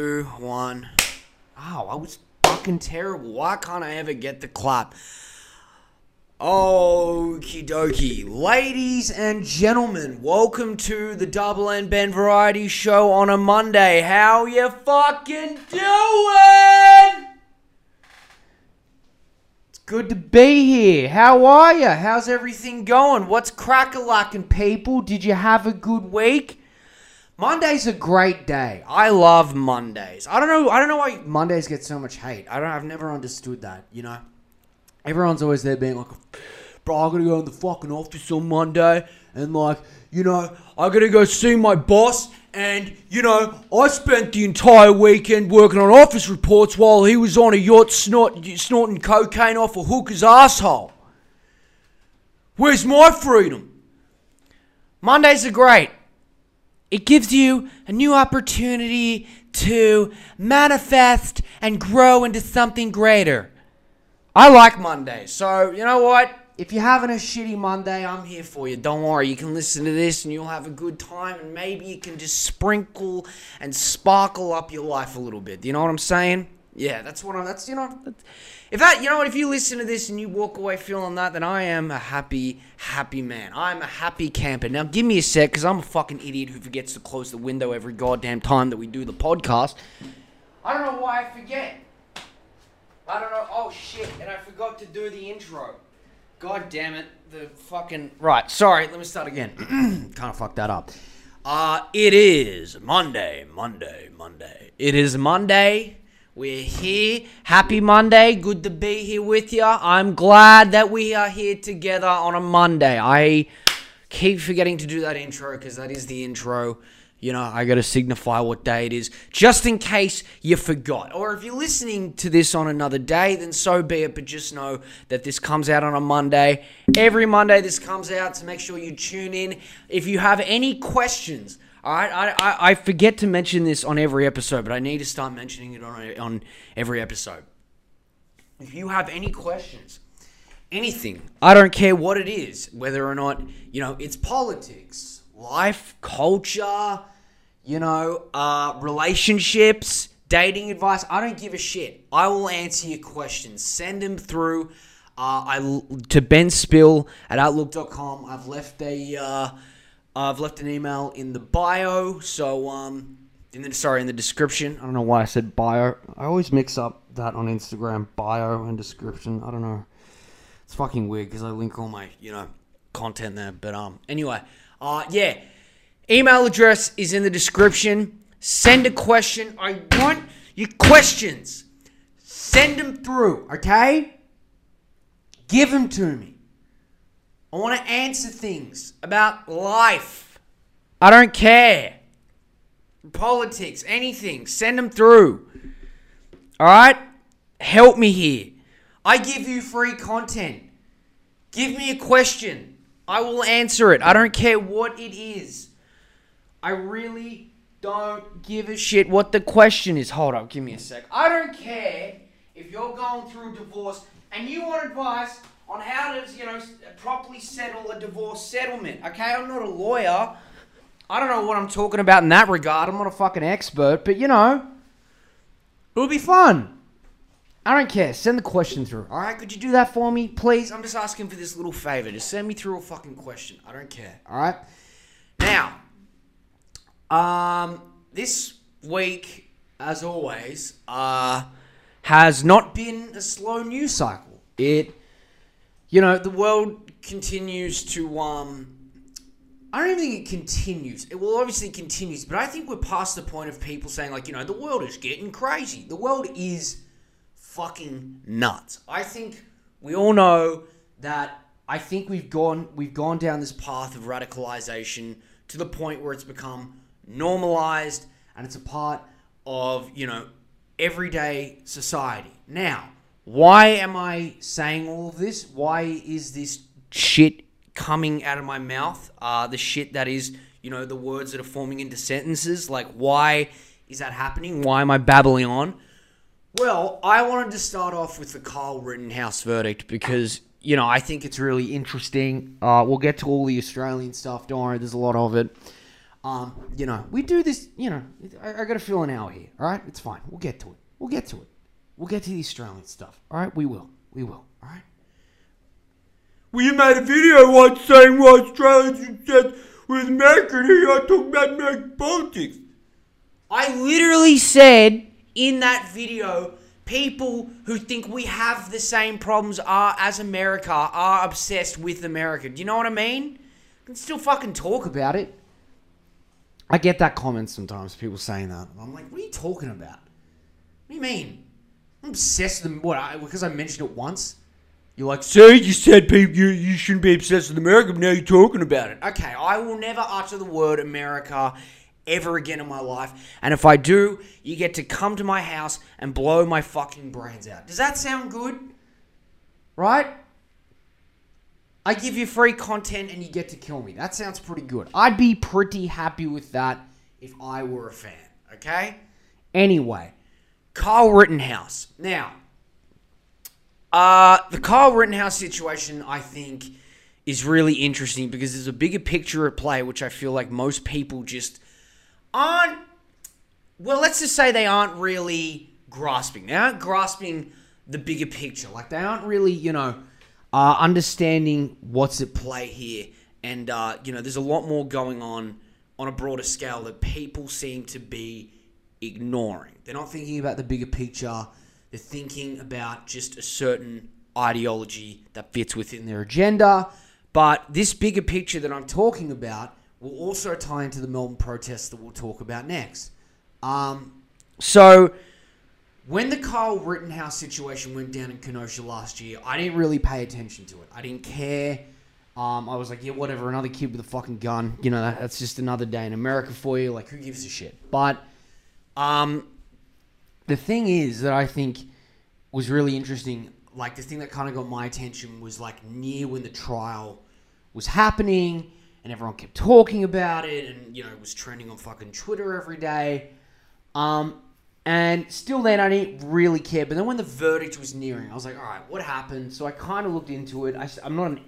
two, one. Oh, I was fucking terrible. Why can't I ever get the clap? Okie dokie. Ladies and gentlemen, welcome to the Double N Ben Variety Show on a Monday. How you fucking doing? It's good to be here. How are you? How's everything going? What's crack-a-lacking, people? Did you have a good week? Monday's a great day. I love Mondays. I don't know. I don't know why Mondays get so much hate. I don't. I've never understood that. You know, everyone's always there being like, "Bro, I gotta go in the fucking office on Monday," and like, you know, I gotta go see my boss. And you know, I spent the entire weekend working on office reports while he was on a yacht snort, snorting cocaine off a hooker's asshole. Where's my freedom? Mondays are great. It gives you a new opportunity to manifest and grow into something greater. I like Mondays, so you know what? If you're having a shitty Monday, I'm here for you. Don't worry, you can listen to this and you'll have a good time, and maybe you can just sprinkle and sparkle up your life a little bit. You know what I'm saying? Yeah, that's what I'm. That's you know. That's, if that, you know what, if you listen to this and you walk away feeling that, then I am a happy, happy man. I'm a happy camper. Now, give me a sec, because I'm a fucking idiot who forgets to close the window every goddamn time that we do the podcast. I don't know why I forget. I don't know. Oh, shit. And I forgot to do the intro. God damn it. The fucking. Right. Sorry. Let me start again. kind of fucked that up. Uh, it is Monday, Monday, Monday. It is Monday. We're here. Happy Monday. Good to be here with you. I'm glad that we are here together on a Monday. I keep forgetting to do that intro because that is the intro. You know, I got to signify what day it is just in case you forgot. Or if you're listening to this on another day, then so be it. But just know that this comes out on a Monday. Every Monday this comes out, so make sure you tune in. If you have any questions, I, I, I forget to mention this on every episode, but I need to start mentioning it on, on every episode. If you have any questions, anything, I don't care what it is, whether or not, you know, it's politics, life, culture, you know, uh, relationships, dating advice, I don't give a shit. I will answer your questions. Send them through uh, I, to Ben Spill at Outlook.com. I've left a. Uh, I've left an email in the bio, so um, in the sorry in the description. I don't know why I said bio. I always mix up that on Instagram, bio and description. I don't know. It's fucking weird because I link all my you know content there. But um, anyway, uh, yeah, email address is in the description. Send a question. I want your questions. Send them through, okay? Give them to me. I want to answer things about life. I don't care. Politics, anything. Send them through. All right? Help me here. I give you free content. Give me a question. I will answer it. I don't care what it is. I really don't give a shit what the question is. Hold up, give me a sec. I don't care if you're going through a divorce and you want advice on how to, you know, properly settle a divorce settlement. Okay, I'm not a lawyer. I don't know what I'm talking about in that regard. I'm not a fucking expert, but you know, it'll be fun. I don't care. Send the question through. All right, could you do that for me, please? I'm just asking for this little favor. Just send me through a fucking question. I don't care. All right. Now, um, this week, as always, uh, has not been a slow news cycle. It you know, the world continues to. Um, I don't even think it continues. It will obviously continues, but I think we're past the point of people saying like, you know, the world is getting crazy. The world is fucking nuts. I think we all know that. I think we've gone we've gone down this path of radicalization to the point where it's become normalized and it's a part of you know everyday society. Now, why am I saying all of this? Why is this shit coming out of my mouth? Uh, the shit that is, you know, the words that are forming into sentences. Like, why is that happening? Why am I babbling on? Well, I wanted to start off with the Kyle Rittenhouse verdict because, you know, I think it's really interesting. Uh, we'll get to all the Australian stuff. Don't worry, there's a lot of it. Um, you know, we do this. You know, I, I got to fill an hour here. All right, it's fine. We'll get to it. We'll get to it. We'll get to the Australian stuff. All right, we will. We will. All right. Well, you made a video once saying why Australians are obsessed with America and here you are talking about American politics. I literally said in that video, people who think we have the same problems are as America are obsessed with America. Do you know what I mean? We can still fucking talk about it. I get that comment sometimes, people saying that. I'm like, what are you talking about? What do you mean? I'm obsessed with. What? I, because I mentioned it once? You're like, See, you said people you, you shouldn't be obsessed with America, but now you're talking about it. okay, I will never utter the word America ever again in my life. And if I do, you get to come to my house and blow my fucking brains out. Does that sound good? Right? I give you free content and you get to kill me. That sounds pretty good. I'd be pretty happy with that if I were a fan. Okay? Anyway, Kyle Rittenhouse. Now, uh, the Kyle Rittenhouse situation, I think, is really interesting because there's a bigger picture at play, which I feel like most people just aren't. Well, let's just say they aren't really grasping. They aren't grasping the bigger picture. Like they aren't really, you know, uh, understanding what's at play here. And uh, you know, there's a lot more going on on a broader scale that people seem to be ignoring. They're not thinking about the bigger picture. They're thinking about just a certain ideology that fits within their agenda. But this bigger picture that I'm talking about will also tie into the Melbourne protests that we'll talk about next. Um, so, when the Kyle Rittenhouse situation went down in Kenosha last year, I didn't really pay attention to it. I didn't care. Um, I was like, yeah, whatever, another kid with a fucking gun. You know, that's just another day in America for you. Like, who gives a shit? But um, the thing is that I think was really interesting. Like, the thing that kind of got my attention was like near when the trial was happening and everyone kept talking about it and, you know, it was trending on fucking Twitter every day. Um, and still then, I didn't really care. But then when the verdict was nearing, I was like, all right, what happened? So I kind of looked into it. I, am not an.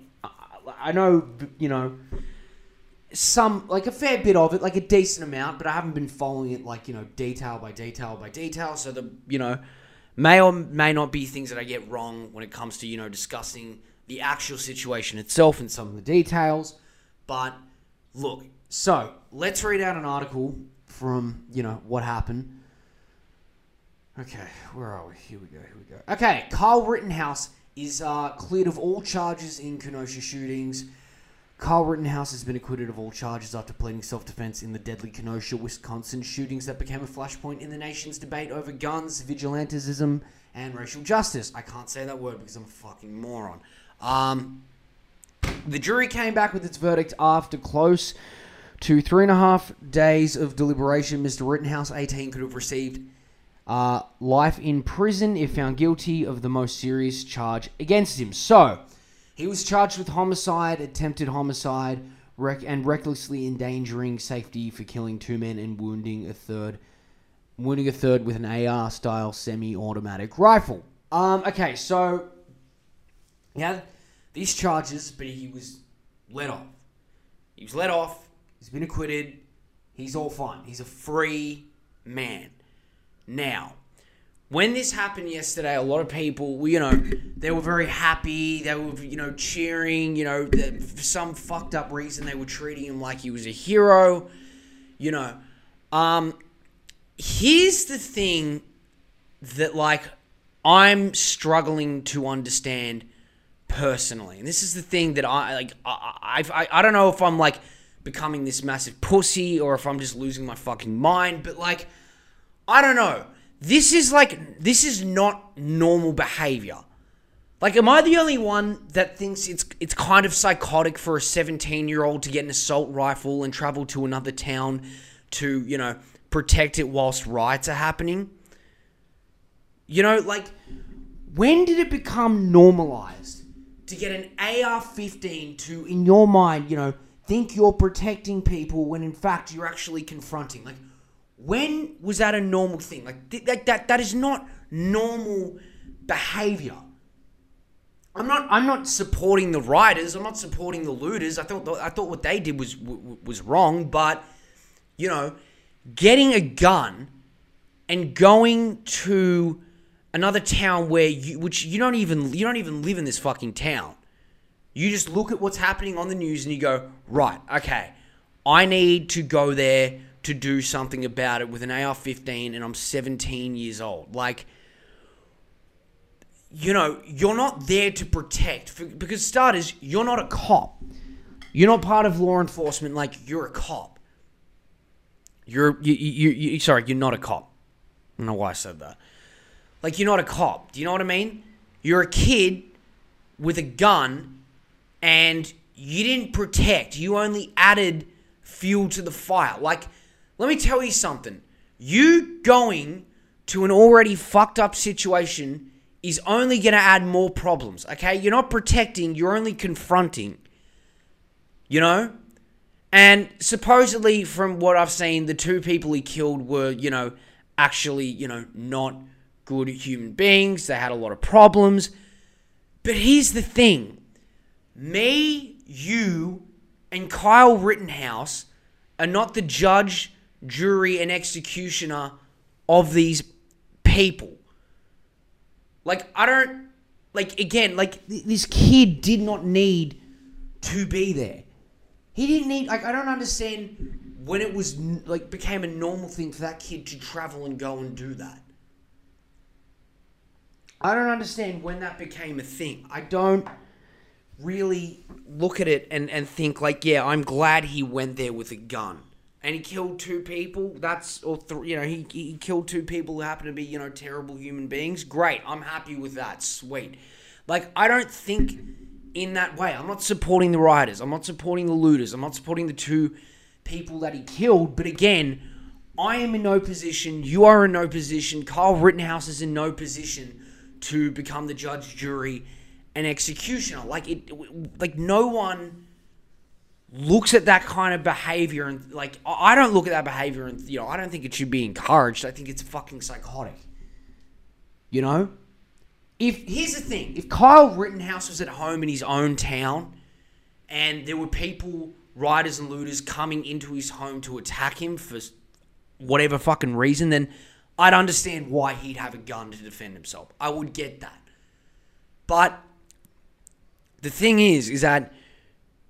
I know, you know, some, like a fair bit of it, like a decent amount, but I haven't been following it, like, you know, detail by detail by detail. So the, you know, may or may not be things that I get wrong when it comes to, you know, discussing the actual situation itself and some of the details. But look, so let's read out an article from, you know, what happened. Okay, where are we? Here we go, here we go. Okay, Kyle Rittenhouse is uh, cleared of all charges in Kenosha shootings. Kyle Rittenhouse has been acquitted of all charges after pleading self defense in the deadly Kenosha, Wisconsin shootings that became a flashpoint in the nation's debate over guns, vigilantism, and racial justice. I can't say that word because I'm a fucking moron. Um, the jury came back with its verdict after close to three and a half days of deliberation. Mr. Rittenhouse, 18, could have received uh, life in prison if found guilty of the most serious charge against him. So, he was charged with homicide, attempted homicide, rec- and recklessly endangering safety for killing two men and wounding a third, wounding a third with an AR-style semi-automatic rifle. Um, okay, so yeah, these charges, but he was let off. He was let off. He's been acquitted. He's all fine. He's a free man. Now, when this happened yesterday, a lot of people, you know, they were very happy. They were, you know, cheering. You know, for some fucked up reason, they were treating him like he was a hero. You know, um, here's the thing that, like, I'm struggling to understand personally, and this is the thing that I like. I I, I, I don't know if I'm like becoming this massive pussy or if I'm just losing my fucking mind, but like. I don't know. This is like this is not normal behavior. Like, am I the only one that thinks it's it's kind of psychotic for a 17 year old to get an assault rifle and travel to another town to, you know, protect it whilst riots are happening? You know, like, when did it become normalized to get an AR 15 to, in your mind, you know, think you're protecting people when in fact you're actually confronting? Like, when was that a normal thing? Like th- that, that that is not normal behavior. I'm not I'm not supporting the rioters. I'm not supporting the looters. I thought I thought what they did was was wrong, but you know, getting a gun and going to another town where you which you don't even you don't even live in this fucking town. You just look at what's happening on the news and you go, "Right, okay. I need to go there to do something about it with an AR-15 and I'm 17 years old." Like you know, you're not there to protect for, because starters, you're not a cop. You're not part of law enforcement like you're a cop. You're you, you, you sorry, you're not a cop. I don't know why I said that. Like you're not a cop. Do you know what I mean? You're a kid with a gun and you didn't protect. You only added fuel to the fire. Like let me tell you something. You going to an already fucked up situation is only going to add more problems, okay? You're not protecting, you're only confronting. You know? And supposedly, from what I've seen, the two people he killed were, you know, actually, you know, not good human beings. They had a lot of problems. But here's the thing me, you, and Kyle Rittenhouse are not the judge, jury, and executioner of these people. Like, I don't, like, again, like, th- this kid did not need to be there. He didn't need, like, I don't understand when it was, like, became a normal thing for that kid to travel and go and do that. I don't understand when that became a thing. I don't really look at it and, and think, like, yeah, I'm glad he went there with a gun. And he killed two people. That's, or, th- you know, he, he killed two people who happen to be, you know, terrible human beings. Great. I'm happy with that. Sweet. Like, I don't think in that way. I'm not supporting the rioters. I'm not supporting the looters. I'm not supporting the two people that he killed. But again, I am in no position. You are in no position. Kyle Rittenhouse is in no position to become the judge, jury, and executioner. Like it, like no one looks at that kind of behavior and like I don't look at that behavior and you know I don't think it should be encouraged. I think it's fucking psychotic. You know, if here's the thing, if Kyle Rittenhouse was at home in his own town, and there were people, rioters and looters, coming into his home to attack him for whatever fucking reason, then I'd understand why he'd have a gun to defend himself. I would get that. But the thing is, is that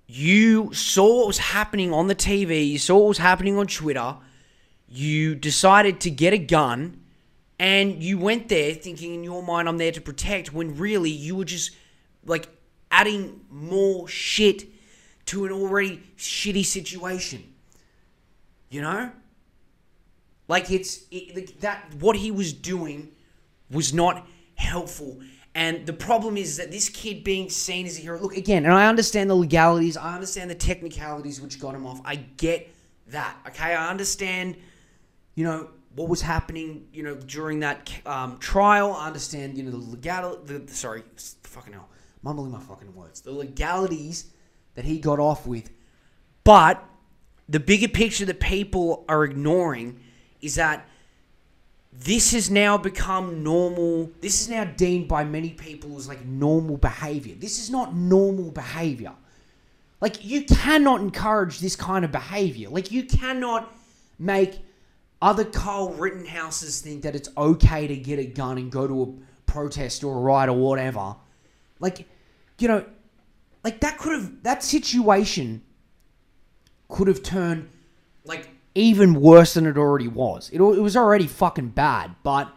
you saw what was happening on the TV, you saw what was happening on Twitter, you decided to get a gun, and you went there thinking in your mind, I'm there to protect, when really you were just like adding more shit to an already shitty situation. You know? Like it's it, that. What he was doing was not helpful. And the problem is that this kid being seen as a hero. Look again, and I understand the legalities. I understand the technicalities which got him off. I get that. Okay, I understand. You know what was happening. You know during that um, trial. I understand. You know the legal. The, sorry, fucking hell, mumbling my fucking words. The legalities that he got off with, but the bigger picture that people are ignoring is that this has now become normal. This is now deemed by many people as like normal behavior. This is not normal behavior. Like, you cannot encourage this kind of behavior. Like, you cannot make other Kyle Rittenhouses think that it's okay to get a gun and go to a protest or a riot or whatever. Like, you know, like that could have, that situation could have turned like even worse than it already was. It, it was already fucking bad, but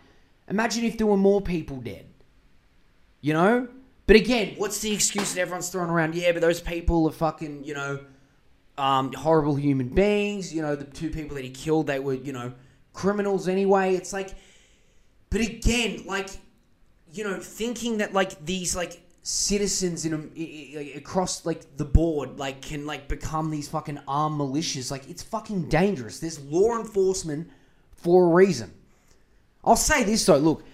imagine if there were more people dead. You know? But again, what's the excuse that everyone's throwing around? Yeah, but those people are fucking, you know, um, horrible human beings. You know, the two people that he killed, they were, you know, criminals anyway. It's like, but again, like, you know, thinking that like these like citizens in, a, across like the board like can like become these fucking armed militias. Like it's fucking dangerous. There's law enforcement for a reason. I'll say this though. Look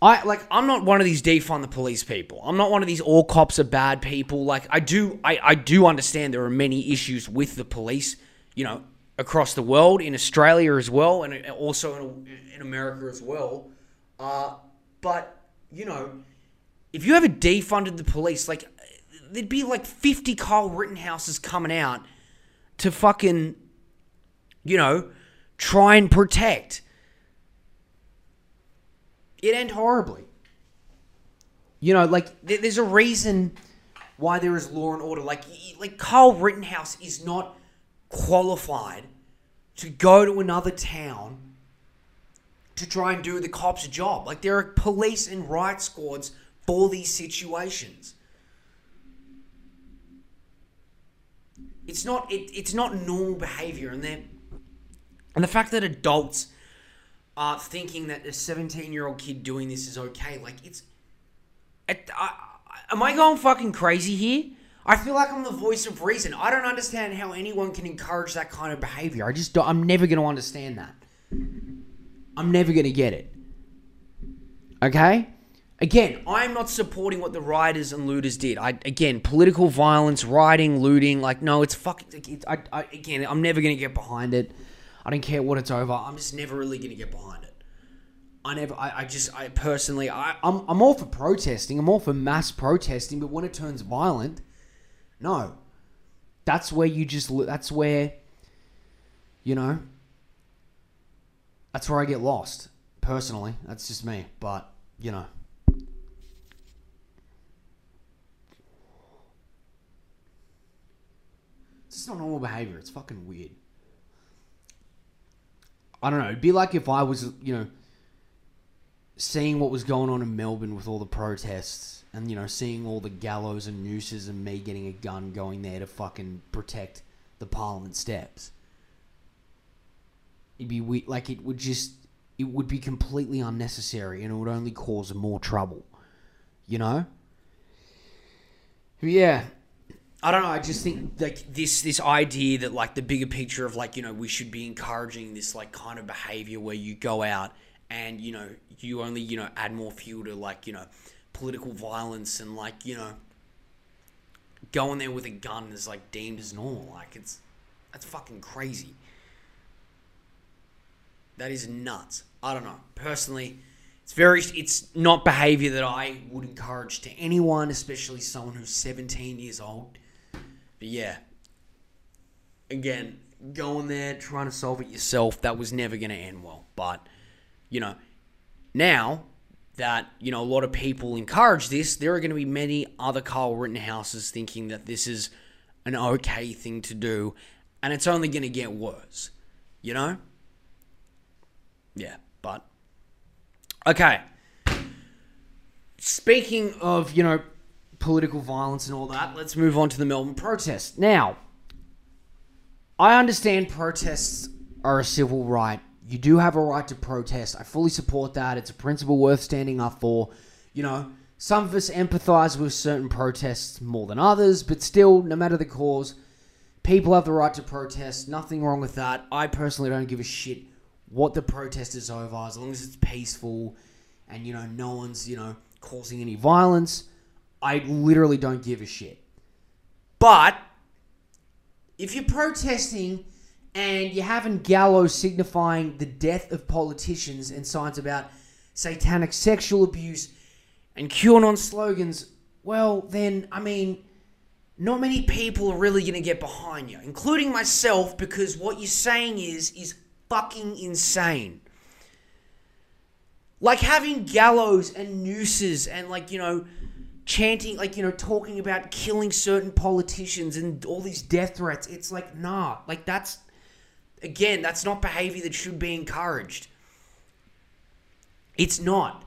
i like i'm not one of these defund the police people. I'm not one of these all cops are bad people. Like i do i, I do understand there are many issues with the police you know across the world in australia as well and also in, in america as well. Uh, but you know if you ever defunded the police, like there'd be like 50 Kyle Rittenhouses coming out to fucking you know, try and protect. It end horribly. You know, like there- there's a reason why there is law and order. Like like Kyle Rittenhouse is not qualified to go to another town to try and do the cops' job. Like there are police and riot squads for these situations. It's not it, it's not normal behavior and then and the fact that adults are thinking that a 17 year old kid doing this is okay like it's it, I, I- am I going fucking crazy here? I feel like I'm the voice of reason. I don't understand how anyone can encourage that kind of behavior. I just don't, I'm never going to understand that. I'm never going to get it. Okay? Again, I'm not supporting what the rioters and looters did. I again, political violence, rioting, looting, like no, it's fucking. It's, I, I, again, I'm never gonna get behind it. I don't care what it's over. I'm just never really gonna get behind it. I never. I, I just. I personally. I, I'm. I'm all for protesting. I'm all for mass protesting. But when it turns violent, no. That's where you just. That's where. You know. That's where I get lost. Personally, that's just me. But you know. It's just not normal behavior. It's fucking weird. I don't know. It'd be like if I was, you know, seeing what was going on in Melbourne with all the protests and, you know, seeing all the gallows and nooses and me getting a gun going there to fucking protect the Parliament steps. It'd be weird. Like, it would just, it would be completely unnecessary and it would only cause more trouble. You know? Yeah. I don't know. I just think like this this idea that like the bigger picture of like you know we should be encouraging this like kind of behavior where you go out and you know you only you know add more fuel to like you know political violence and like you know going there with a gun is like deemed as normal. Like it's that's fucking crazy. That is nuts. I don't know. Personally, it's very it's not behavior that I would encourage to anyone, especially someone who's 17 years old. But yeah. Again, going there trying to solve it yourself, that was never going to end well. But you know, now that you know a lot of people encourage this, there are going to be many other Kyle Rittenhouses thinking that this is an okay thing to do, and it's only going to get worse. You know? Yeah, but okay. Speaking of, you know, political violence and all that, let's move on to the Melbourne protests. Now, I understand protests are a civil right. You do have a right to protest. I fully support that. It's a principle worth standing up for. You know, some of us empathize with certain protests more than others, but still, no matter the cause, people have the right to protest. Nothing wrong with that. I personally don't give a shit what the protest is over as long as it's peaceful and, you know, no one's, you know, causing any violence. I literally don't give a shit. But if you're protesting and you're having gallows signifying the death of politicians and signs about satanic sexual abuse and QAnon slogans, well, then, I mean, not many people are really going to get behind you, including myself, because what you're saying is is fucking insane. Like having gallows and nooses and like you know, chanting like you know, talking about killing certain politicians and all these death threats. It's like nah, like that's again, that's not behavior that should be encouraged. It's not.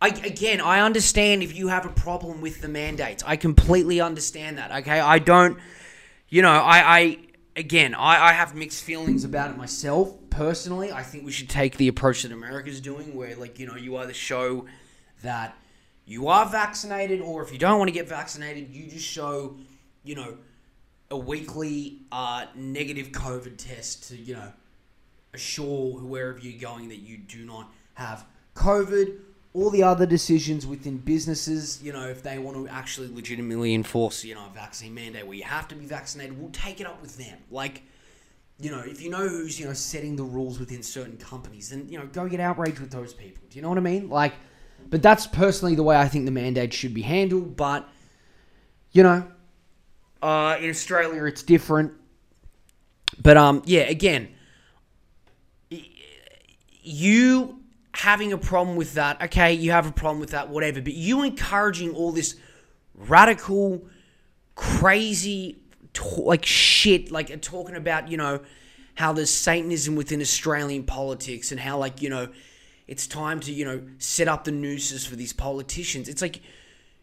I, again, I understand if you have a problem with the mandates. I completely understand that. Okay, I don't, you know, I, I again, I, I have mixed feelings about it myself personally. I think we should take the approach that America's doing, where like you know, you either show that you are vaccinated, or if you don't want to get vaccinated, you just show, you know, a weekly uh, negative COVID test to you know assure wherever you're going that you do not have COVID. All the other decisions within businesses, you know, if they want to actually legitimately enforce, you know, a vaccine mandate where you have to be vaccinated, we'll take it up with them. Like, you know, if you know who's, you know, setting the rules within certain companies, then, you know, go get outraged with those people. Do you know what I mean? Like, but that's personally the way I think the mandate should be handled. But, you know, uh, in Australia, it's different. But um, yeah, again, you having a problem with that, okay, you have a problem with that, whatever. But you encouraging all this radical, crazy, like shit, like talking about you know how there's Satanism within Australian politics and how like you know it's time to you know set up the nooses for these politicians. It's like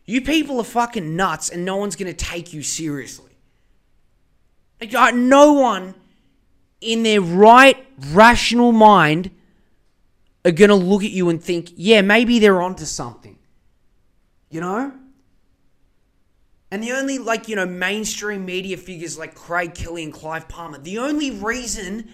you people are fucking nuts, and no one's gonna take you seriously. Like, no one in their right, rational mind are going to look at you and think, yeah, maybe they're onto something. You know? And the only, like, you know, mainstream media figures like Craig Kelly and Clive Palmer, the only reason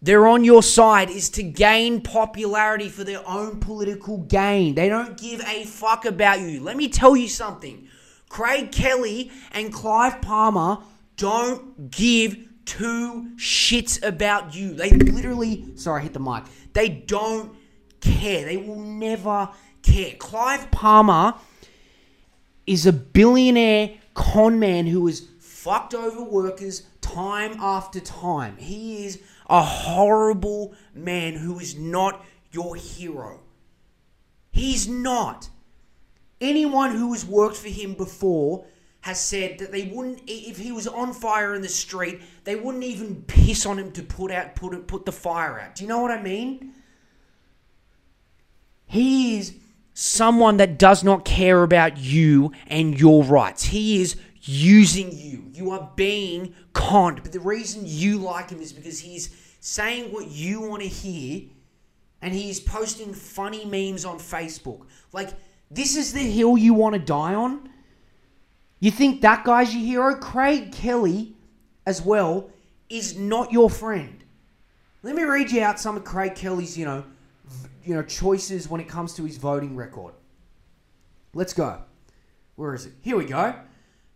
they're on your side is to gain popularity for their own political gain. They don't give a fuck about you. Let me tell you something. Craig Kelly and Clive Palmer don't give two shits about you. They literally, sorry, I hit the mic. They don't care. They will never care. Clive Palmer is a billionaire con man who has fucked over workers time after time. He is a horrible man who is not your hero. He's not. Anyone who has worked for him before has said that they wouldn't if he was on fire in the street, they wouldn't even piss on him to put out put put the fire out. Do you know what I mean? He is someone that does not care about you and your rights. He is using you. You are being conned. But the reason you like him is because he's saying what you want to hear and he's posting funny memes on Facebook. Like, this is the hill you want to die on? You think that guy's your hero? Craig Kelly, as well, is not your friend. Let me read you out some of Craig Kelly's, you know, you know, choices when it comes to his voting record. Let's go. Where is it? Here we go.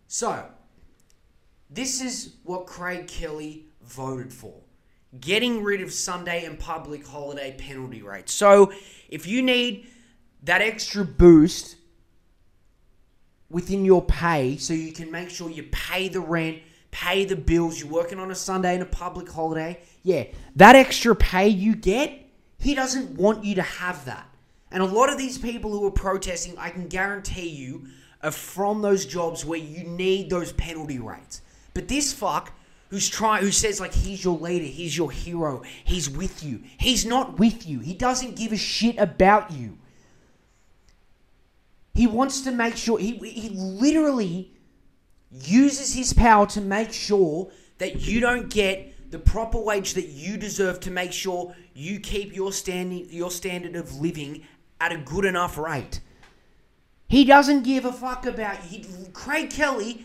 So, this is what Craig Kelly voted for. Getting rid of Sunday and public holiday penalty rates. So, if you need that extra boost within your pay so you can make sure you pay the rent, pay the bills, you're working on a Sunday and a public holiday, yeah, that extra pay you get, he doesn't want you to have that. And a lot of these people who are protesting, I can guarantee you, are from those jobs where you need those penalty rates. But this fuck who's trying who says like he's your leader, he's your hero, he's with you. He's not with you. He doesn't give a shit about you. He wants to make sure he he literally uses his power to make sure that you don't get the proper wage that you deserve to make sure you keep your standing your standard of living at a good enough rate. He doesn't give a fuck about he, Craig Kelly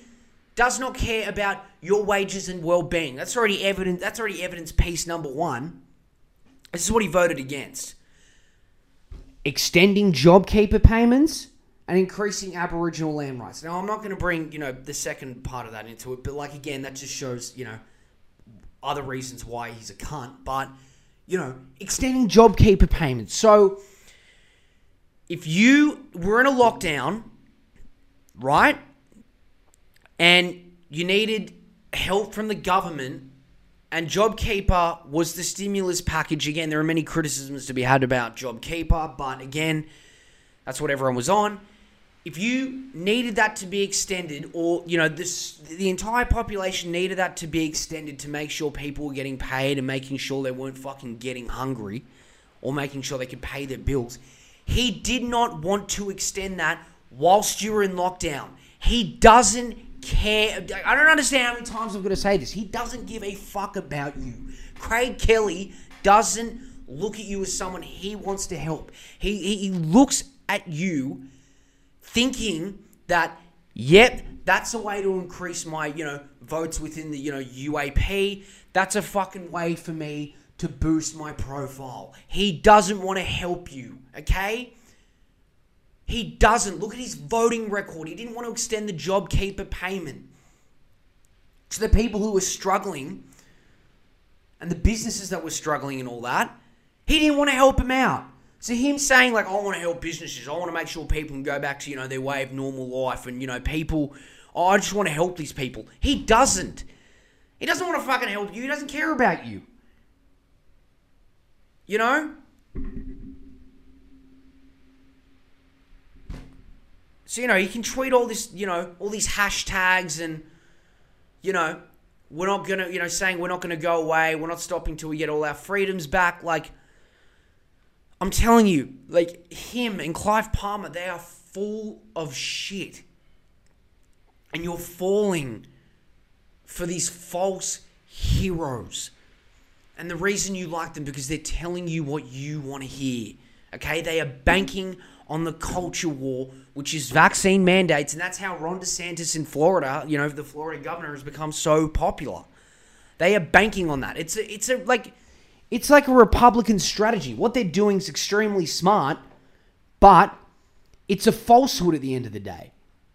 does not care about your wages and well-being. That's already evident. That's already evidence piece number 1. This is what he voted against. Extending JobKeeper payments and increasing Aboriginal land rights. Now, I'm not going to bring, you know, the second part of that into it, but like again, that just shows, you know, other reasons why he's a cunt, but you know, extending JobKeeper payments. So, if you were in a lockdown, right, and you needed help from the government, and JobKeeper was the stimulus package. Again, there are many criticisms to be had about JobKeeper, but again, that's what everyone was on. If you needed that to be extended, or you know, this the entire population needed that to be extended to make sure people were getting paid and making sure they weren't fucking getting hungry, or making sure they could pay their bills. He did not want to extend that whilst you were in lockdown. He doesn't care. I don't understand how many times I'm going to say this. He doesn't give a fuck about you. Craig Kelly doesn't look at you as someone he wants to help. He, he, he looks at you thinking that, yep, that's a way to increase my, you know, votes within the, you know, UAP. That's a fucking way for me to boost my profile. He doesn't want to help you, okay? He doesn't. Look at his voting record. He didn't want to extend the JobKeeper payment to the people who were struggling and the businesses that were struggling and all that. He didn't want to help him out. So him saying like, I want to help businesses. I want to make sure people can go back to you know their way of normal life, and you know people. Oh, I just want to help these people. He doesn't. He doesn't want to fucking help you. He doesn't care about you. You know? So, you know, you can tweet all this, you know, all these hashtags and, you know, we're not going to, you know, saying we're not going to go away. We're not stopping till we get all our freedoms back. Like, I'm telling you, like, him and Clive Palmer, they are full of shit. And you're falling for these false heroes. And the reason you like them because they're telling you what you want to hear. Okay? They are banking on the culture war, which is vaccine mandates, and that's how Ron DeSantis in Florida, you know, the Florida governor has become so popular. They are banking on that. It's a, it's a like it's like a Republican strategy. What they're doing is extremely smart, but it's a falsehood at the end of the day.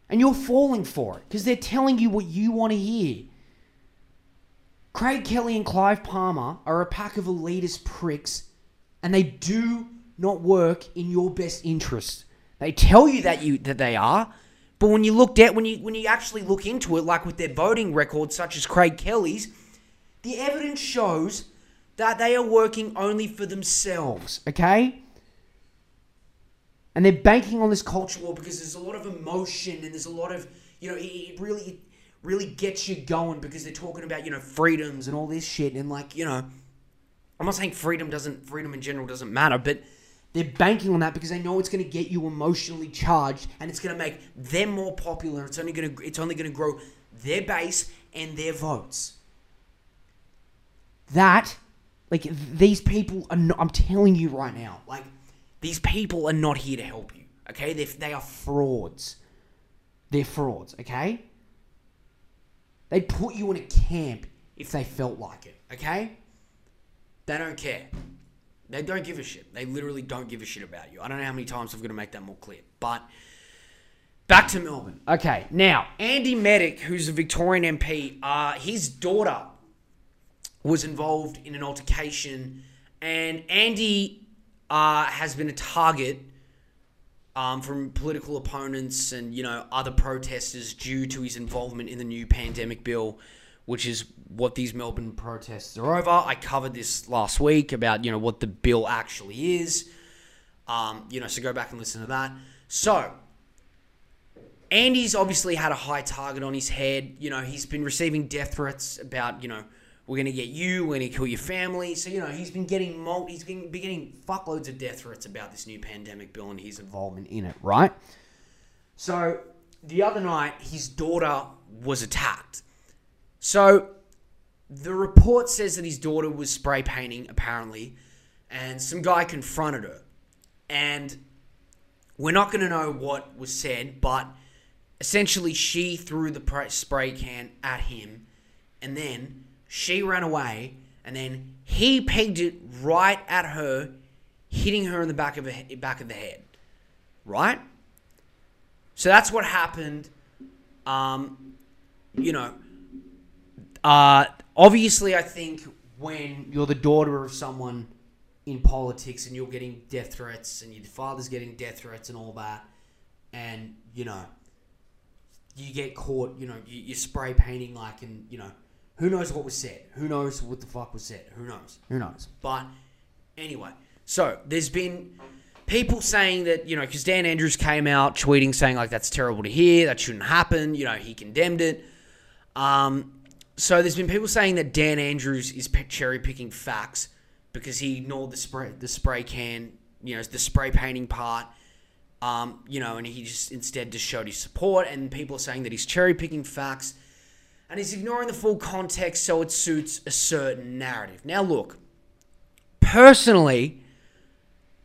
And you're falling for it because they're telling you what you want to hear. Craig Kelly and Clive Palmer are a pack of elitist pricks, and they do not work in your best interest. They tell you that you that they are, but when you look at when you when you actually look into it, like with their voting records, such as Craig Kelly's, the evidence shows that they are working only for themselves. Okay. And they're banking on this culture war because there's a lot of emotion and there's a lot of you know it, it really really gets you going because they're talking about you know freedoms and all this shit and like you know I'm not saying freedom doesn't freedom in general doesn't matter, but they're banking on that because they know it's going to get you emotionally charged and it's going to make them more popular. It's only going to it's only going to grow their base and their votes. That like these people are not, I'm telling you right now, like these people are not here to help you. Okay? They're, they are frauds. They're frauds, okay? They'd put you in a camp if they felt like it, okay? They don't care. They don't give a shit. They literally don't give a shit about you. I don't know how many times I'm going to make that more clear. But back to Melbourne. Okay, now, Andy Meddick, who's a Victorian MP, uh, his daughter was involved in an altercation, and Andy uh, has been a target um, from political opponents and you know other protesters due to his involvement in the new pandemic bill, which is what these Melbourne protests are over. I covered this last week about you know what the bill actually is. Um, you know, so go back and listen to that. So, Andy's obviously had a high target on his head. You know, he's been receiving death threats about you know we're gonna get you, we're gonna kill your family. So you know he's been getting mul- he's been getting fuckloads of death threats about this new pandemic bill and his involvement in it, right? So the other night, his daughter was attacked. So the report says that his daughter was spray painting, apparently, and some guy confronted her. And we're not going to know what was said, but essentially she threw the spray can at him, and then she ran away, and then he pegged it right at her, hitting her in the back of the back of the head. Right? So that's what happened. Um, you know, uh, obviously, I think when you're the daughter of someone in politics and you're getting death threats and your father's getting death threats and all that, and you know, you get caught, you know, you, you're spray painting like, and you know, who knows what was said? Who knows what the fuck was said? Who knows? Who knows? But anyway, so there's been people saying that, you know, because Dan Andrews came out tweeting saying, like, that's terrible to hear, that shouldn't happen, you know, he condemned it. Um, so there's been people saying that Dan Andrews is cherry picking facts because he ignored the spray, the spray can, you know, the spray painting part, um, you know, and he just instead just showed his support. And people are saying that he's cherry picking facts and he's ignoring the full context so it suits a certain narrative. Now, look, personally,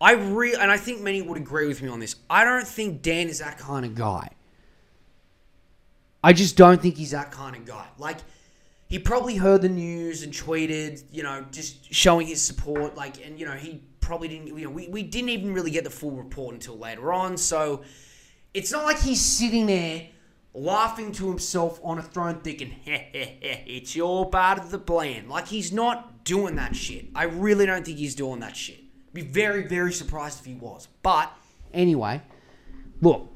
I re and I think many would agree with me on this. I don't think Dan is that kind of guy. I just don't think he's that kind of guy. Like, he probably heard the news and tweeted, you know, just showing his support. Like, and you know, he probably didn't. You know, we, we didn't even really get the full report until later on. So it's not like he's sitting there laughing to himself on a throne, thinking, "It's your part of the plan." Like he's not doing that shit. I really don't think he's doing that shit. Be very, very surprised if he was. But anyway, look.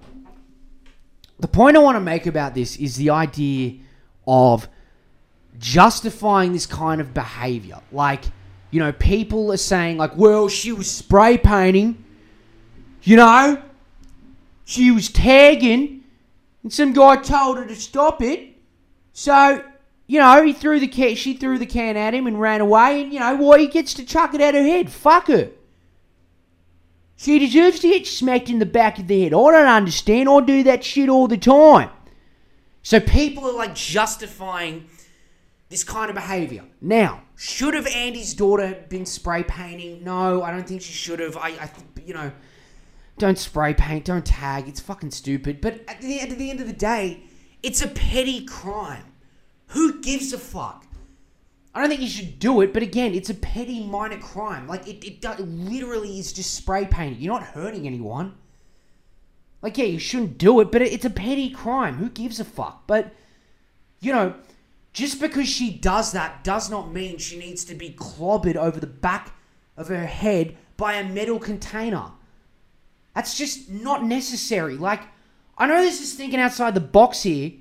The point I want to make about this is the idea of justifying this kind of behavior. Like, you know, people are saying, like, well, she was spray painting, you know, she was tagging, and some guy told her to stop it. So, you know, he threw the can, she threw the can at him and ran away, and, you know, well, he gets to chuck it at her head. Fuck her. She deserves to get smacked in the back of the head. I don't understand. I do that shit all the time. So people are like justifying this kind of behavior. Now, should have Andy's daughter been spray painting? No, I don't think she should have. I, I you know, don't spray paint, don't tag. It's fucking stupid. But at the, at the end of the day, it's a petty crime. Who gives a fuck? I don't think you should do it, but again, it's a petty minor crime. Like it, it, it literally is just spray painting. You're not hurting anyone. Like yeah, you shouldn't do it, but it, it's a petty crime. Who gives a fuck? But you know, just because she does that does not mean she needs to be clobbered over the back of her head by a metal container. That's just not necessary. Like, I know this is thinking outside the box here,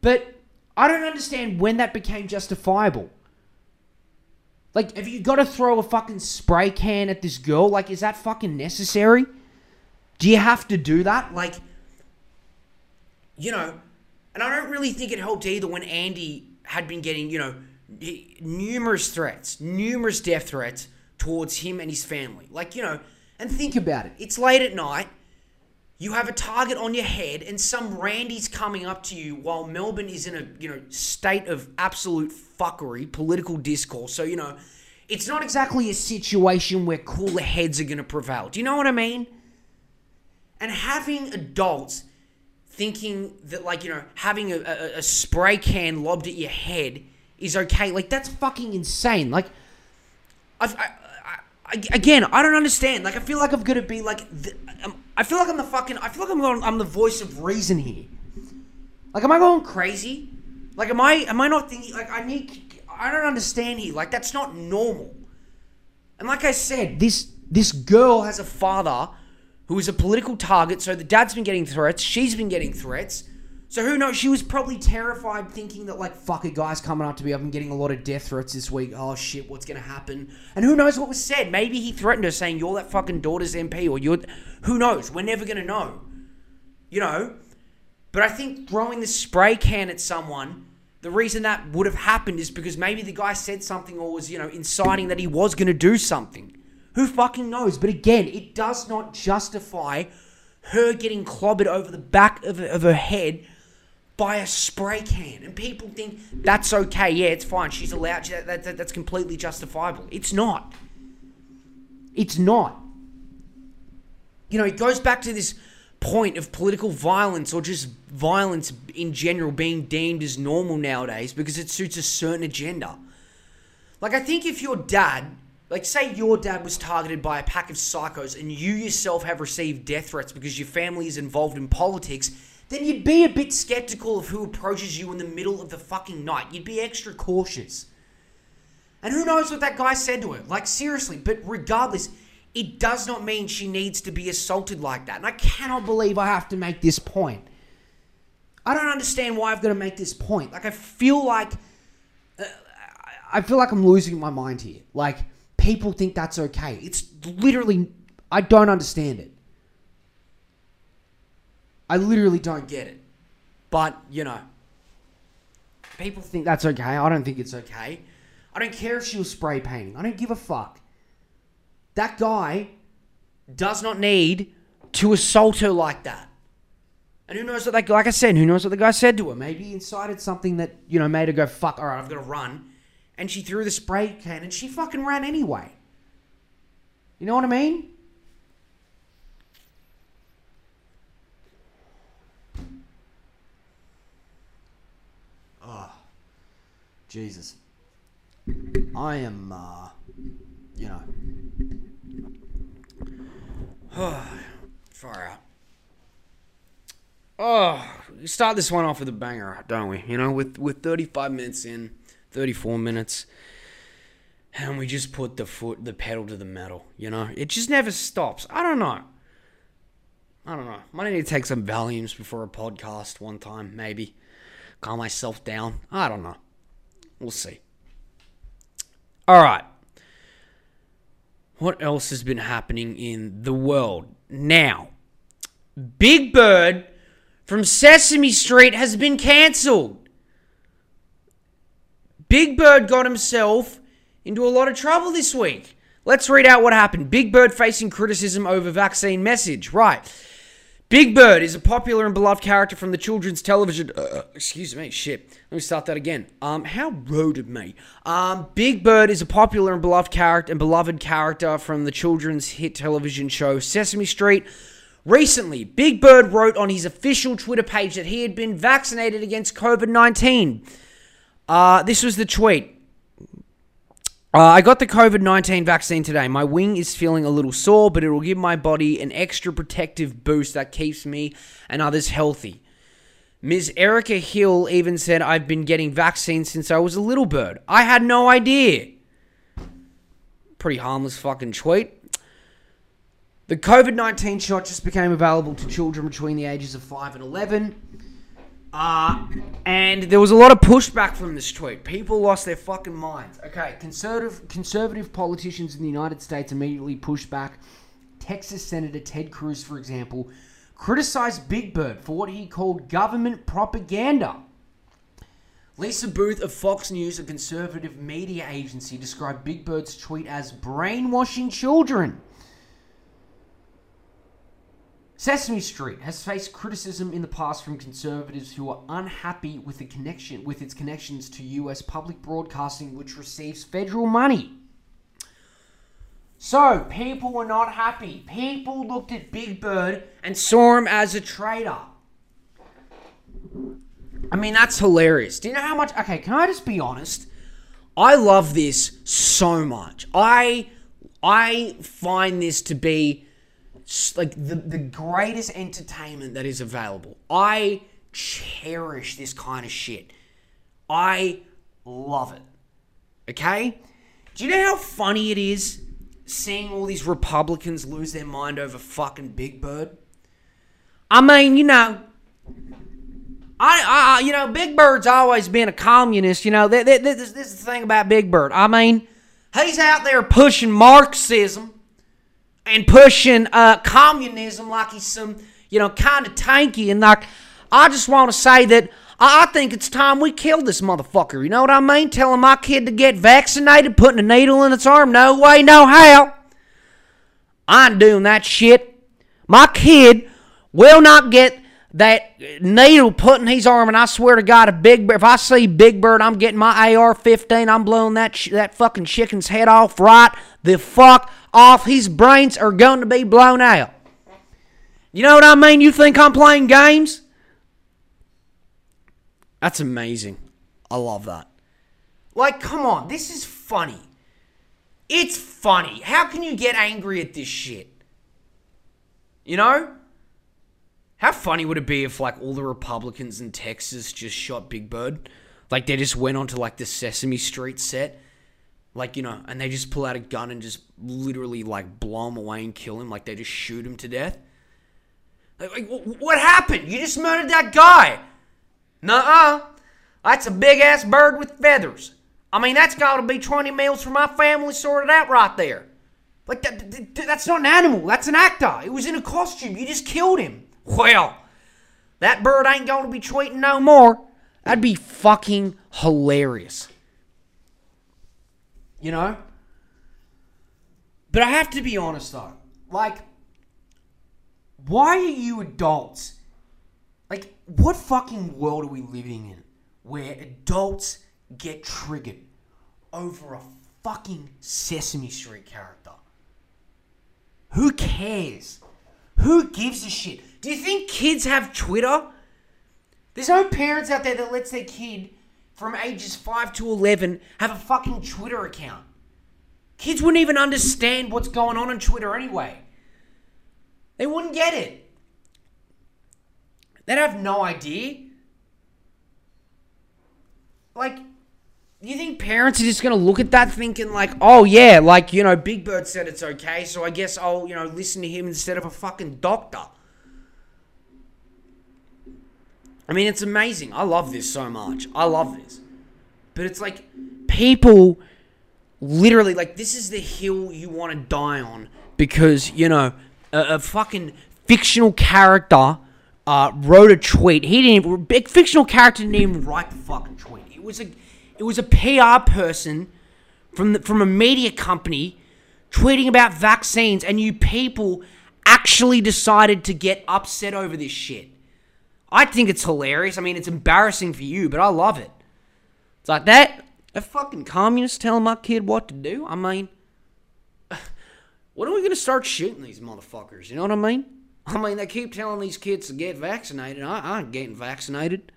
but I don't understand when that became justifiable. Like, have you got to throw a fucking spray can at this girl? Like, is that fucking necessary? Do you have to do that? Like, you know, and I don't really think it helped either when Andy had been getting, you know, numerous threats, numerous death threats towards him and his family. Like, you know, and think about it. It's late at night. You have a target on your head, and some Randy's coming up to you while Melbourne is in a you know state of absolute fuckery, political discourse. So you know, it's not exactly a situation where cooler heads are going to prevail. Do you know what I mean? And having adults thinking that like you know having a, a, a spray can lobbed at your head is okay, like that's fucking insane. Like, I've, I, Again, I don't understand. Like, I feel like I'm gonna be like, the, um, I feel like I'm the fucking, I feel like I'm going, I'm the voice of reason here. Like, am I going crazy? Like, am I, am I not thinking? Like, I need, I don't understand here. Like, that's not normal. And like I said, this this girl has a father who is a political target. So the dad's been getting threats, she's been getting threats. So who knows? She was probably terrified, thinking that like, fuck, a guy's coming up to me. I've been getting a lot of death threats this week. Oh shit, what's gonna happen? And who knows what was said? Maybe he threatened her, saying you're that fucking daughter's MP, or you're. Who knows? We're never gonna know. You know. But I think throwing the spray can at someone, the reason that would have happened is because maybe the guy said something or was, you know, inciting that he was going to do something. Who fucking knows? But again, it does not justify her getting clobbered over the back of, of her head by a spray can. And people think that's okay. Yeah, it's fine. She's allowed. That, that, that- that's completely justifiable. It's not. It's not you know, it goes back to this point of political violence or just violence in general being deemed as normal nowadays because it suits a certain agenda. Like, I think if your dad, like, say your dad was targeted by a pack of psychos and you yourself have received death threats because your family is involved in politics, then you'd be a bit skeptical of who approaches you in the middle of the fucking night. You'd be extra cautious. And who knows what that guy said to her? Like, seriously, but regardless, it does not mean she needs to be assaulted like that. And I cannot believe I have to make this point. I don't understand why I've got to make this point. Like, I feel like. uh, I feel like I'm losing my mind here. Like, people think that's okay. It's literally. I don't understand it. I literally don't get it. But, you know. People think that's okay. I don't think it's okay. I don't care if she was spray painting. I don't give a fuck. That guy does not need to assault her like that. And who knows what that, like I said, who knows what the guy said to her? Maybe he incited something that, you know, made her go, fuck, all right, I've got to run. And she threw the spray can and she fucking ran anyway. You know what I mean? Oh, Jesus. I am, uh, you know. Far out. Oh, we start this one off with a banger, don't we? You know, with with 35 minutes in, 34 minutes, and we just put the foot, the pedal to the metal. You know, it just never stops. I don't know. I don't know. Might need to take some Valiums before a podcast one time, maybe. Calm myself down. I don't know. We'll see. All right. What else has been happening in the world? Now, Big Bird from Sesame Street has been cancelled. Big Bird got himself into a lot of trouble this week. Let's read out what happened. Big Bird facing criticism over vaccine message. Right. Big Bird is a popular and beloved character from the children's television. Uh, excuse me, shit. Let me start that again. Um, how rude of me. Um, Big Bird is a popular and beloved character and beloved character from the children's hit television show Sesame Street. Recently, Big Bird wrote on his official Twitter page that he had been vaccinated against COVID 19. Uh, this was the tweet. Uh, I got the COVID 19 vaccine today. My wing is feeling a little sore, but it will give my body an extra protective boost that keeps me and others healthy. Ms. Erica Hill even said, I've been getting vaccines since I was a little bird. I had no idea. Pretty harmless fucking tweet. The COVID 19 shot just became available to children between the ages of 5 and 11. Uh, and there was a lot of pushback from this tweet. People lost their fucking minds. Okay, conservative conservative politicians in the United States immediately pushed back. Texas Senator Ted Cruz, for example, criticized Big Bird for what he called government propaganda. Lisa Boothe of Fox News, a conservative media agency, described Big Bird's tweet as brainwashing children. Sesame Street has faced criticism in the past from conservatives who are unhappy with the connection with its connections to US public broadcasting which receives federal money. So, people were not happy. People looked at Big Bird and saw him as a traitor. I mean, that's hilarious. Do you know how much Okay, can I just be honest? I love this so much. I I find this to be like the, the greatest entertainment that is available. I cherish this kind of shit. I love it. Okay? Do you know how funny it is seeing all these Republicans lose their mind over fucking Big Bird? I mean, you know, I, I you know, Big Bird's always been a communist. You know, this, this, this is the thing about Big Bird. I mean, he's out there pushing Marxism and pushing uh, communism like he's some, you know, kind of tankie. And like, I just want to say that I think it's time we kill this motherfucker. You know what I mean? Telling my kid to get vaccinated, putting a needle in its arm. No way, no how. I ain't doing that shit. My kid will not get that needle put in his arm, and I swear to God, a Big Bird, if I see Big Bird, I'm getting my AR-15. I'm blowing that sh- that fucking chicken's head off right the fuck off. His brains are going to be blown out. You know what I mean? You think I'm playing games? That's amazing. I love that. Like, come on, this is funny. It's funny. How can you get angry at this shit? You know? How funny would it be if like all the Republicans in Texas just shot Big Bird? Like they just went onto like the Sesame Street set, like you know, and they just pull out a gun and just literally like blow him away and kill him. Like they just shoot him to death. Like, like what happened? You just murdered that guy. Nuh-uh. That's a big ass bird with feathers. I mean, that's got to be 20 meals for my family sorted out right there. Like, that, that, that's not an animal. That's an actor. It was in a costume. You just killed him. Well, that bird ain't going to be tweeting no more. That'd be fucking hilarious. You know? But I have to be honest though. Like, why are you adults? Like, what fucking world are we living in where adults get triggered over a fucking Sesame Street character? Who cares? Who gives a shit? Do you think kids have Twitter? There's no parents out there that lets their kid from ages 5 to 11 have a fucking Twitter account. Kids wouldn't even understand what's going on on Twitter anyway. They wouldn't get it. They'd have no idea. Like, do you think parents are just going to look at that thinking, like, oh, yeah, like, you know, Big Bird said it's okay, so I guess I'll, you know, listen to him instead of a fucking doctor? I mean, it's amazing. I love this so much. I love this. But it's like people literally like this is the hill you want to die on because you know a, a fucking fictional character uh, wrote a tweet. He didn't. Even, big fictional character didn't even write the fucking tweet. It was a it was a PR person from the, from a media company tweeting about vaccines, and you people actually decided to get upset over this shit. I think it's hilarious. I mean, it's embarrassing for you, but I love it. It's like that. A fucking communist telling my kid what to do. I mean, when are we gonna start shooting these motherfuckers? You know what I mean? I mean, they keep telling these kids to get vaccinated. I, I ain't getting vaccinated.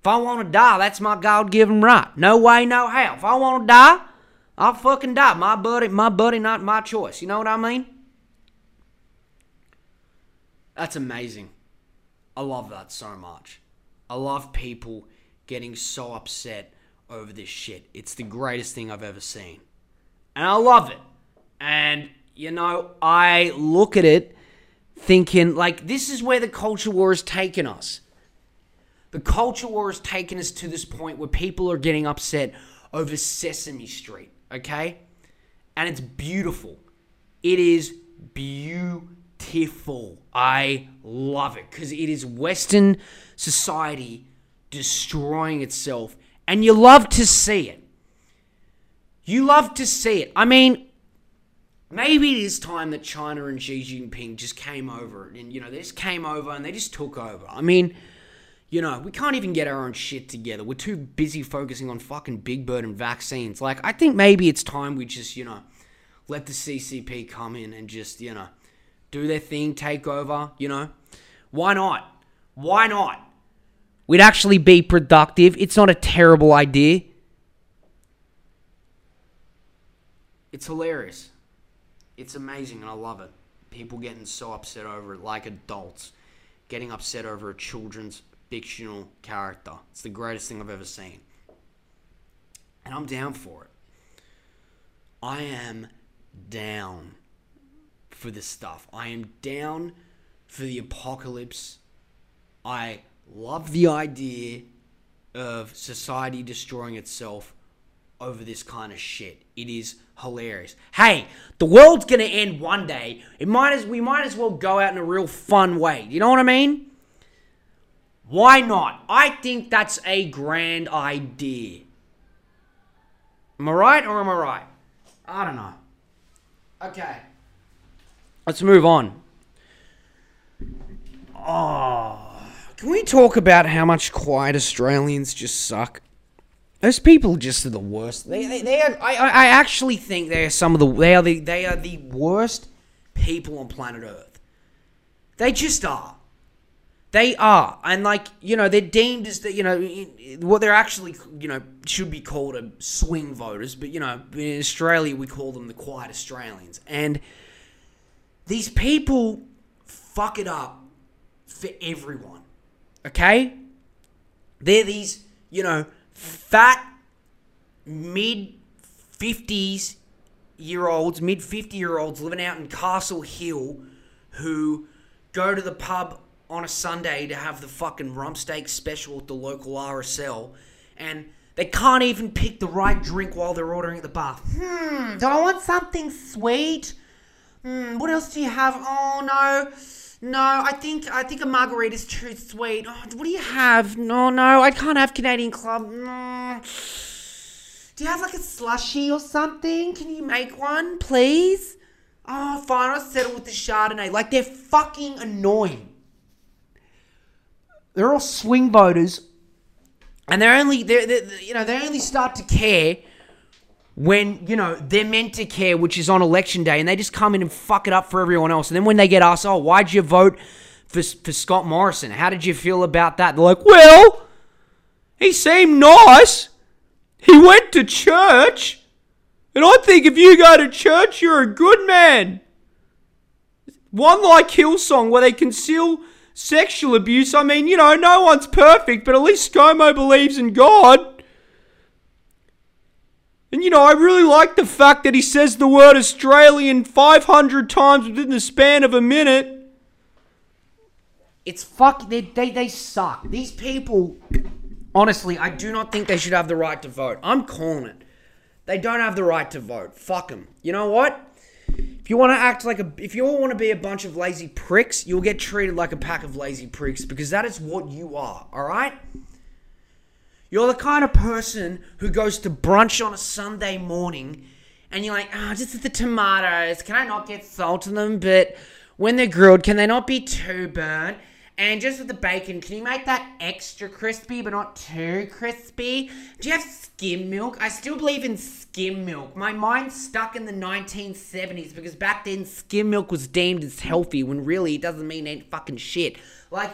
If I want to die, that's my God-given right. No way, no how. If I want to die, I'll fucking die. My buddy, my buddy, not my choice. You know what I mean? That's amazing. I love that so much. I love people getting so upset over this shit. It's the greatest thing I've ever seen. And I love it. And, you know, I look at it thinking, like, this is where the culture war has taken us. The culture war has taken us to this point where people are getting upset over Sesame Street, okay? And it's beautiful. It is beautiful. I love it because it is Western society destroying itself, and you love to see it. You love to see it. I mean, maybe it is time that China and Xi Jinping just came over and, you know, they just came over and they just took over. I mean, you know, we can't even get our own shit together. We're too busy focusing on fucking Big Bird and vaccines. Like, I think maybe it's time we just, you know, let the CCP come in and just, you know, do their thing, take over, you know. Why not? Why not? We'd actually be productive. It's not a terrible idea. It's hilarious. It's amazing and I love it. People getting so upset over it, like adults getting upset over a children's fictional character. It's the greatest thing I've ever seen. And I'm down for it. I am down for this stuff. I am down for the apocalypse. I love the idea of society destroying itself over this kind of shit. It is hilarious. Hey, the world's gonna end one day. It might as we might as well go out in a real fun way. You know what I mean? Why not? I think that's a grand idea. Am I right or am I right? I don't know. Okay. Let's move on. Oh, can we talk about how much quiet Australians just suck? Those people just are the worst. They, they, they are. I, I actually think they are some of the. They are the. They are the worst people on planet Earth. They just are. They are, and like you know, they're deemed as the you know what they're actually you know should be called a swing voters, but you know in Australia we call them the quiet Australians, and these people fuck it up for everyone. Okay, they're these you know fat mid fifties year olds, mid fifty year olds living out in Castle Hill who go to the pub on a Sunday to have the fucking rump steak special at the local RSL, and they can't even pick the right drink while they're ordering at the bar. Hmm, do I want something sweet? Hmm, what else do you have? Oh no. No, I think I think a margarita is too sweet. Oh, what do you have? No, no, I can't have Canadian Club. No. Do you have like a slushy or something? Can you make one, please? Oh, fine, I'll settle with the Chardonnay. Like they're fucking annoying they're all swing voters, and they're only they they you know they only start to care when you know they're meant to care, which is on election day, and they just come in and fuck it up for everyone else. And then when they get asked, "Oh, why'd you vote for for Scott Morrison? How did you feel about that?" They're like, "Well, he seemed nice. He went to church." And I think if you go to church, you're a good man. One like Hillsong, where they conceal sexual abuse. I mean, you know, no one's perfect, but at least ScoMo believes in God. And you know, I really like the fact that he says the word Australian 500 times within the span of a minute. It's fuck. They, they, they suck. These people Honestly, I do not think they should have the right to vote. I'm calling it. They don't have the right to vote. Fuck them. You know what? If you want to act like a, if you all want to be a bunch of lazy pricks, you'll get treated like a pack of lazy pricks because that is what you are. All right. You're the kind of person who goes to brunch on a Sunday morning and you're like, ah, oh, just the tomatoes. Can I not get salt in them? But when they're grilled, can they not be too burnt? And just with the bacon, can you make that extra crispy but not too crispy? Do you have skim milk? I still believe in skim milk. My mind's stuck in the 1970s because back then skim milk was deemed as healthy when really it doesn't mean any fucking shit. Like,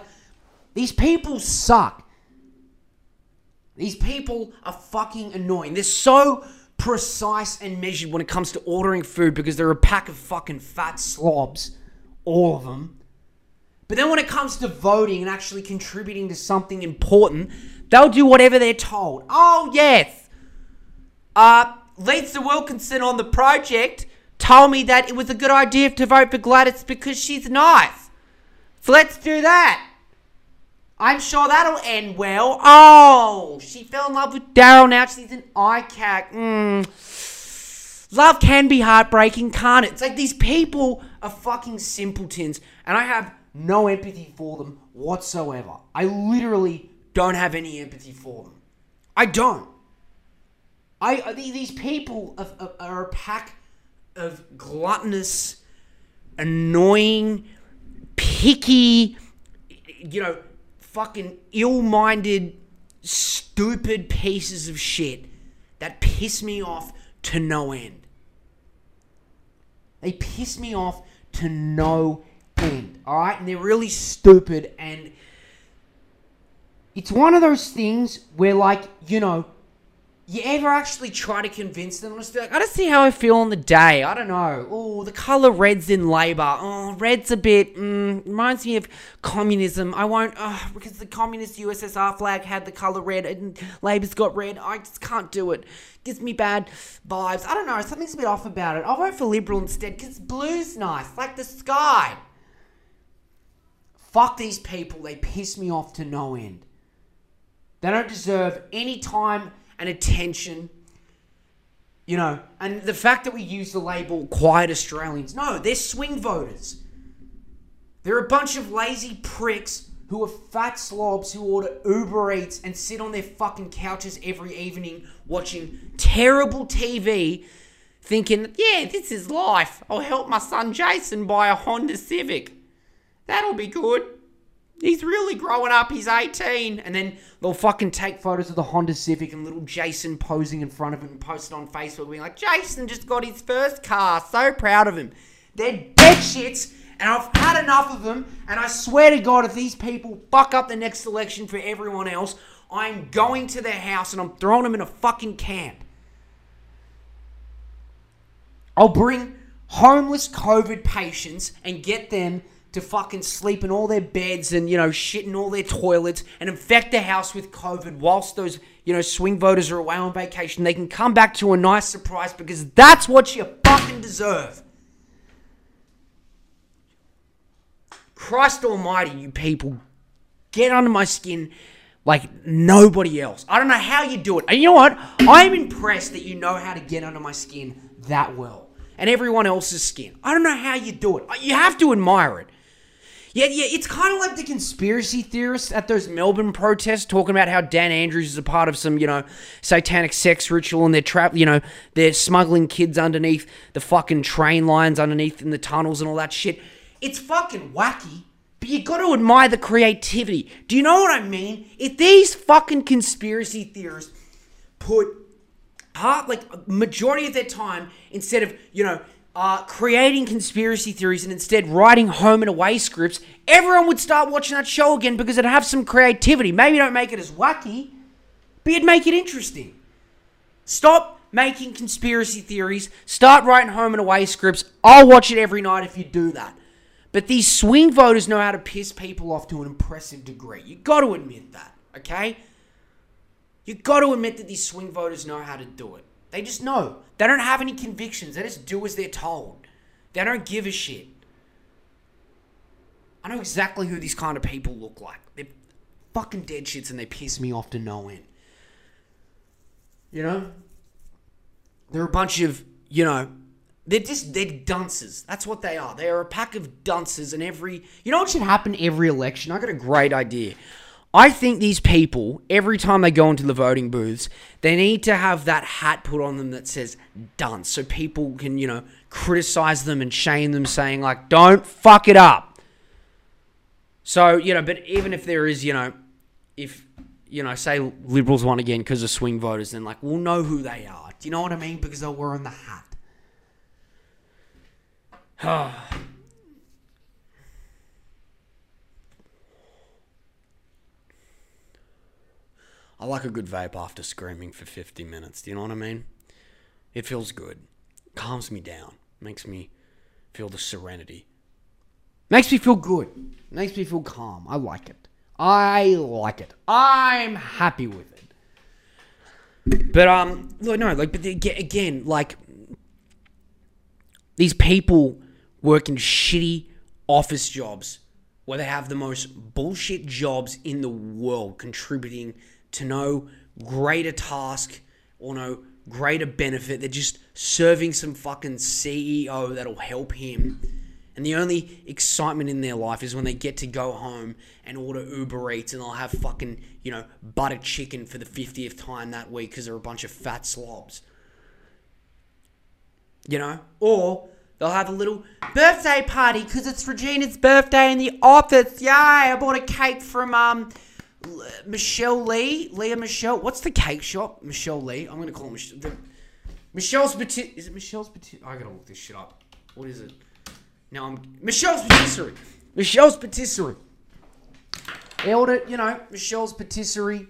these people suck. These people are fucking annoying. They're so precise and measured when it comes to ordering food because they're a pack of fucking fat slobs. All of them. But then when it comes to voting and actually contributing to something important, they'll do whatever they're told. Oh, yes. Uh, Lisa Wilkinson on the project told me that it was a good idea to vote for Gladys because she's nice. So let's do that. I'm sure that'll end well. Oh, she fell in love with Daryl. Now she's an ICAC. Mm. Love can be heartbreaking, can't it? It's like these people are fucking simpletons. And I have no empathy for them whatsoever. I literally don't have any empathy for them. I don't. I these people are, are a pack of gluttonous, annoying, picky, you know, fucking ill-minded, stupid pieces of shit that piss me off to no end. They piss me off to no end. All right, and they're really stupid, and it's one of those things where, like, you know, you ever actually try to convince them? Just like, I don't see how I feel on the day. I don't know. Oh, the color red's in Labour. Oh, red's a bit mm, reminds me of communism. I won't uh, because the communist USSR flag had the color red and Labour's got red. I just can't do it. Gives me bad vibes. I don't know. Something's a bit off about it. I'll vote for Liberal instead because blue's nice, like the sky. Fuck these people. They piss me off to no end. They don't deserve any time and attention. You know, and the fact that we use the label quiet Australians, no, they're swing voters. They're a bunch of lazy pricks who are fat slobs who order Uber Eats and sit on their fucking couches every evening watching terrible TV, thinking, yeah, this is life. I'll help my son Jason buy a Honda Civic. That'll be good. He's really growing up. He's 18. And then they'll fucking take photos of the Honda Civic and little Jason posing in front of him and post it on Facebook being like, Jason just got his first car. So proud of him. They're dead shits. And I've had enough of them. And I swear to God, if these people fuck up the next election for everyone else, I'm going to their house and I'm throwing them in a fucking camp. I'll bring homeless COVID patients and get them to fucking sleep in all their beds and, you know, shit in all their toilets and infect the house with COVID whilst those, you know, swing voters are away on vacation. They can come back to a nice surprise because that's what you fucking deserve. Christ almighty, you people. Get under my skin like nobody else. I don't know how you do it. And you know what? I'm impressed that you know how to get under my skin that well. And everyone else's skin. I don't know how you do it. You have to admire it. Yeah, yeah, it's kind of like the conspiracy theorists at those Melbourne protests talking about how Dan Andrews is a part of some, you know, satanic sex ritual and they're trapped, you know, they're smuggling kids underneath the fucking train lines underneath in the tunnels and all that shit. It's fucking wacky, but you got to admire the creativity. Do you know what I mean? If these fucking conspiracy theorists put part like majority of their time instead of, you know, uh, creating conspiracy theories and instead writing home and away scripts, everyone would start watching that show again because it'd have some creativity. Maybe don't make it as wacky, but you'd make it interesting. Stop making conspiracy theories. Start writing home and away scripts. I'll watch it every night if you do that. But these swing voters know how to piss people off to an impressive degree. You got to admit that, okay? You got to admit that these swing voters know how to do it. They just know. They don't have any convictions. They just do as they're told. They don't give a shit. I know exactly who these kind of people look like. They're fucking dead shits and they piss me off to no end. You know? They're a bunch of, you know, they're just, they're dunces. That's what they are. They are a pack of dunces and every, you know what should happen every election? I got a great idea. I think these people, every time they go into the voting booths, they need to have that hat put on them that says dunce so people can, you know, criticize them and shame them, saying, like, don't fuck it up. So, you know, but even if there is, you know, if, you know, say Liberals won again because of swing voters, then, like, we'll know who they are. Do you know what I mean? Because they're wearing the hat. I like a good vape after screaming for 50 minutes. Do you know what I mean? It feels good. Calms me down. Makes me feel the serenity. Makes me feel good. Makes me feel calm. I like it. I like it. I'm happy with it. But um, no, like, but aga- again, like these people work in shitty office jobs where they have the most bullshit jobs in the world, contributing to no greater task or no greater benefit. They're just serving some fucking CEO that'll help him. And the only excitement in their life is when they get to go home and order Uber Eats and they'll have fucking, you know, butter chicken for the 50th time that week because they're a bunch of fat slobs. You know? Or they'll have a little birthday party because it's Regina's birthday in the office. Yay! I bought a cake from, um, Michelle Lee, Leah Michelle. What's the cake shop? Michelle Lee. I'm gonna call Michelle. The, Michelle's Petit. Is it Michelle's Petit? I gotta look this shit up. What is it? Now I'm Michel's Patisserie. Michel's Patisserie. Ordered, you know, Michel's Patisserie.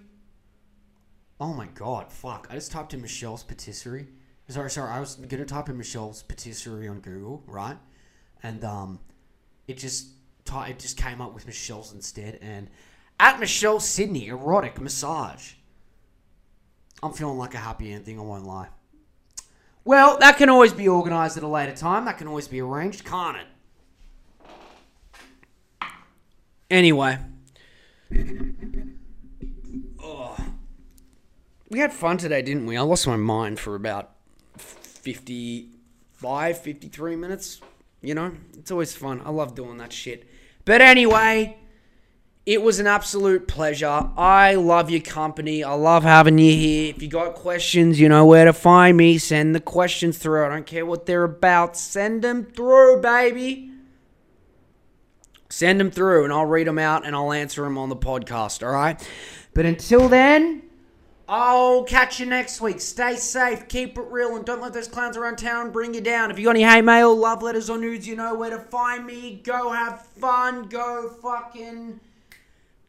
Oh my god, fuck! I just typed in Michel's Patisserie. Sorry, sorry. I was gonna type in Michel's Patisserie on Google, right? And um, it just it just came up with Michelle's instead, and at Michelle Sydney erotic massage. I'm feeling like a happy ending. I won't lie. Well, that can always be organised at a later time. That can always be arranged, can't it? Anyway. Oh. We had fun today, didn't we? I lost my mind for about 55, 53 minutes. You know, it's always fun. I love doing that shit. But anyway, it was an absolute pleasure. I love your company. I love having you here. If you got questions, you know where to find me. Send the questions through. I don't care what they're about. Send them through, baby. Send them through, and I'll read them out and I'll answer them on the podcast, all right? But until then, I'll catch you next week. Stay safe, keep it real, and don't let those clowns around town bring you down. If you got any hate mail, love letters, or nudes, you know where to find me. Go have fun. Go fucking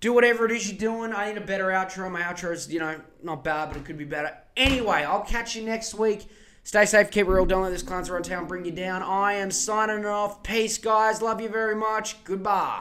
do whatever it is you're doing. I need a better outro. My outro is, you know, not bad, but it could be better. Anyway, I'll catch you next week. Stay safe, keep it real. Don't let this clowns around town bring you down. I am signing off. Peace, guys. Love you very much. Goodbye.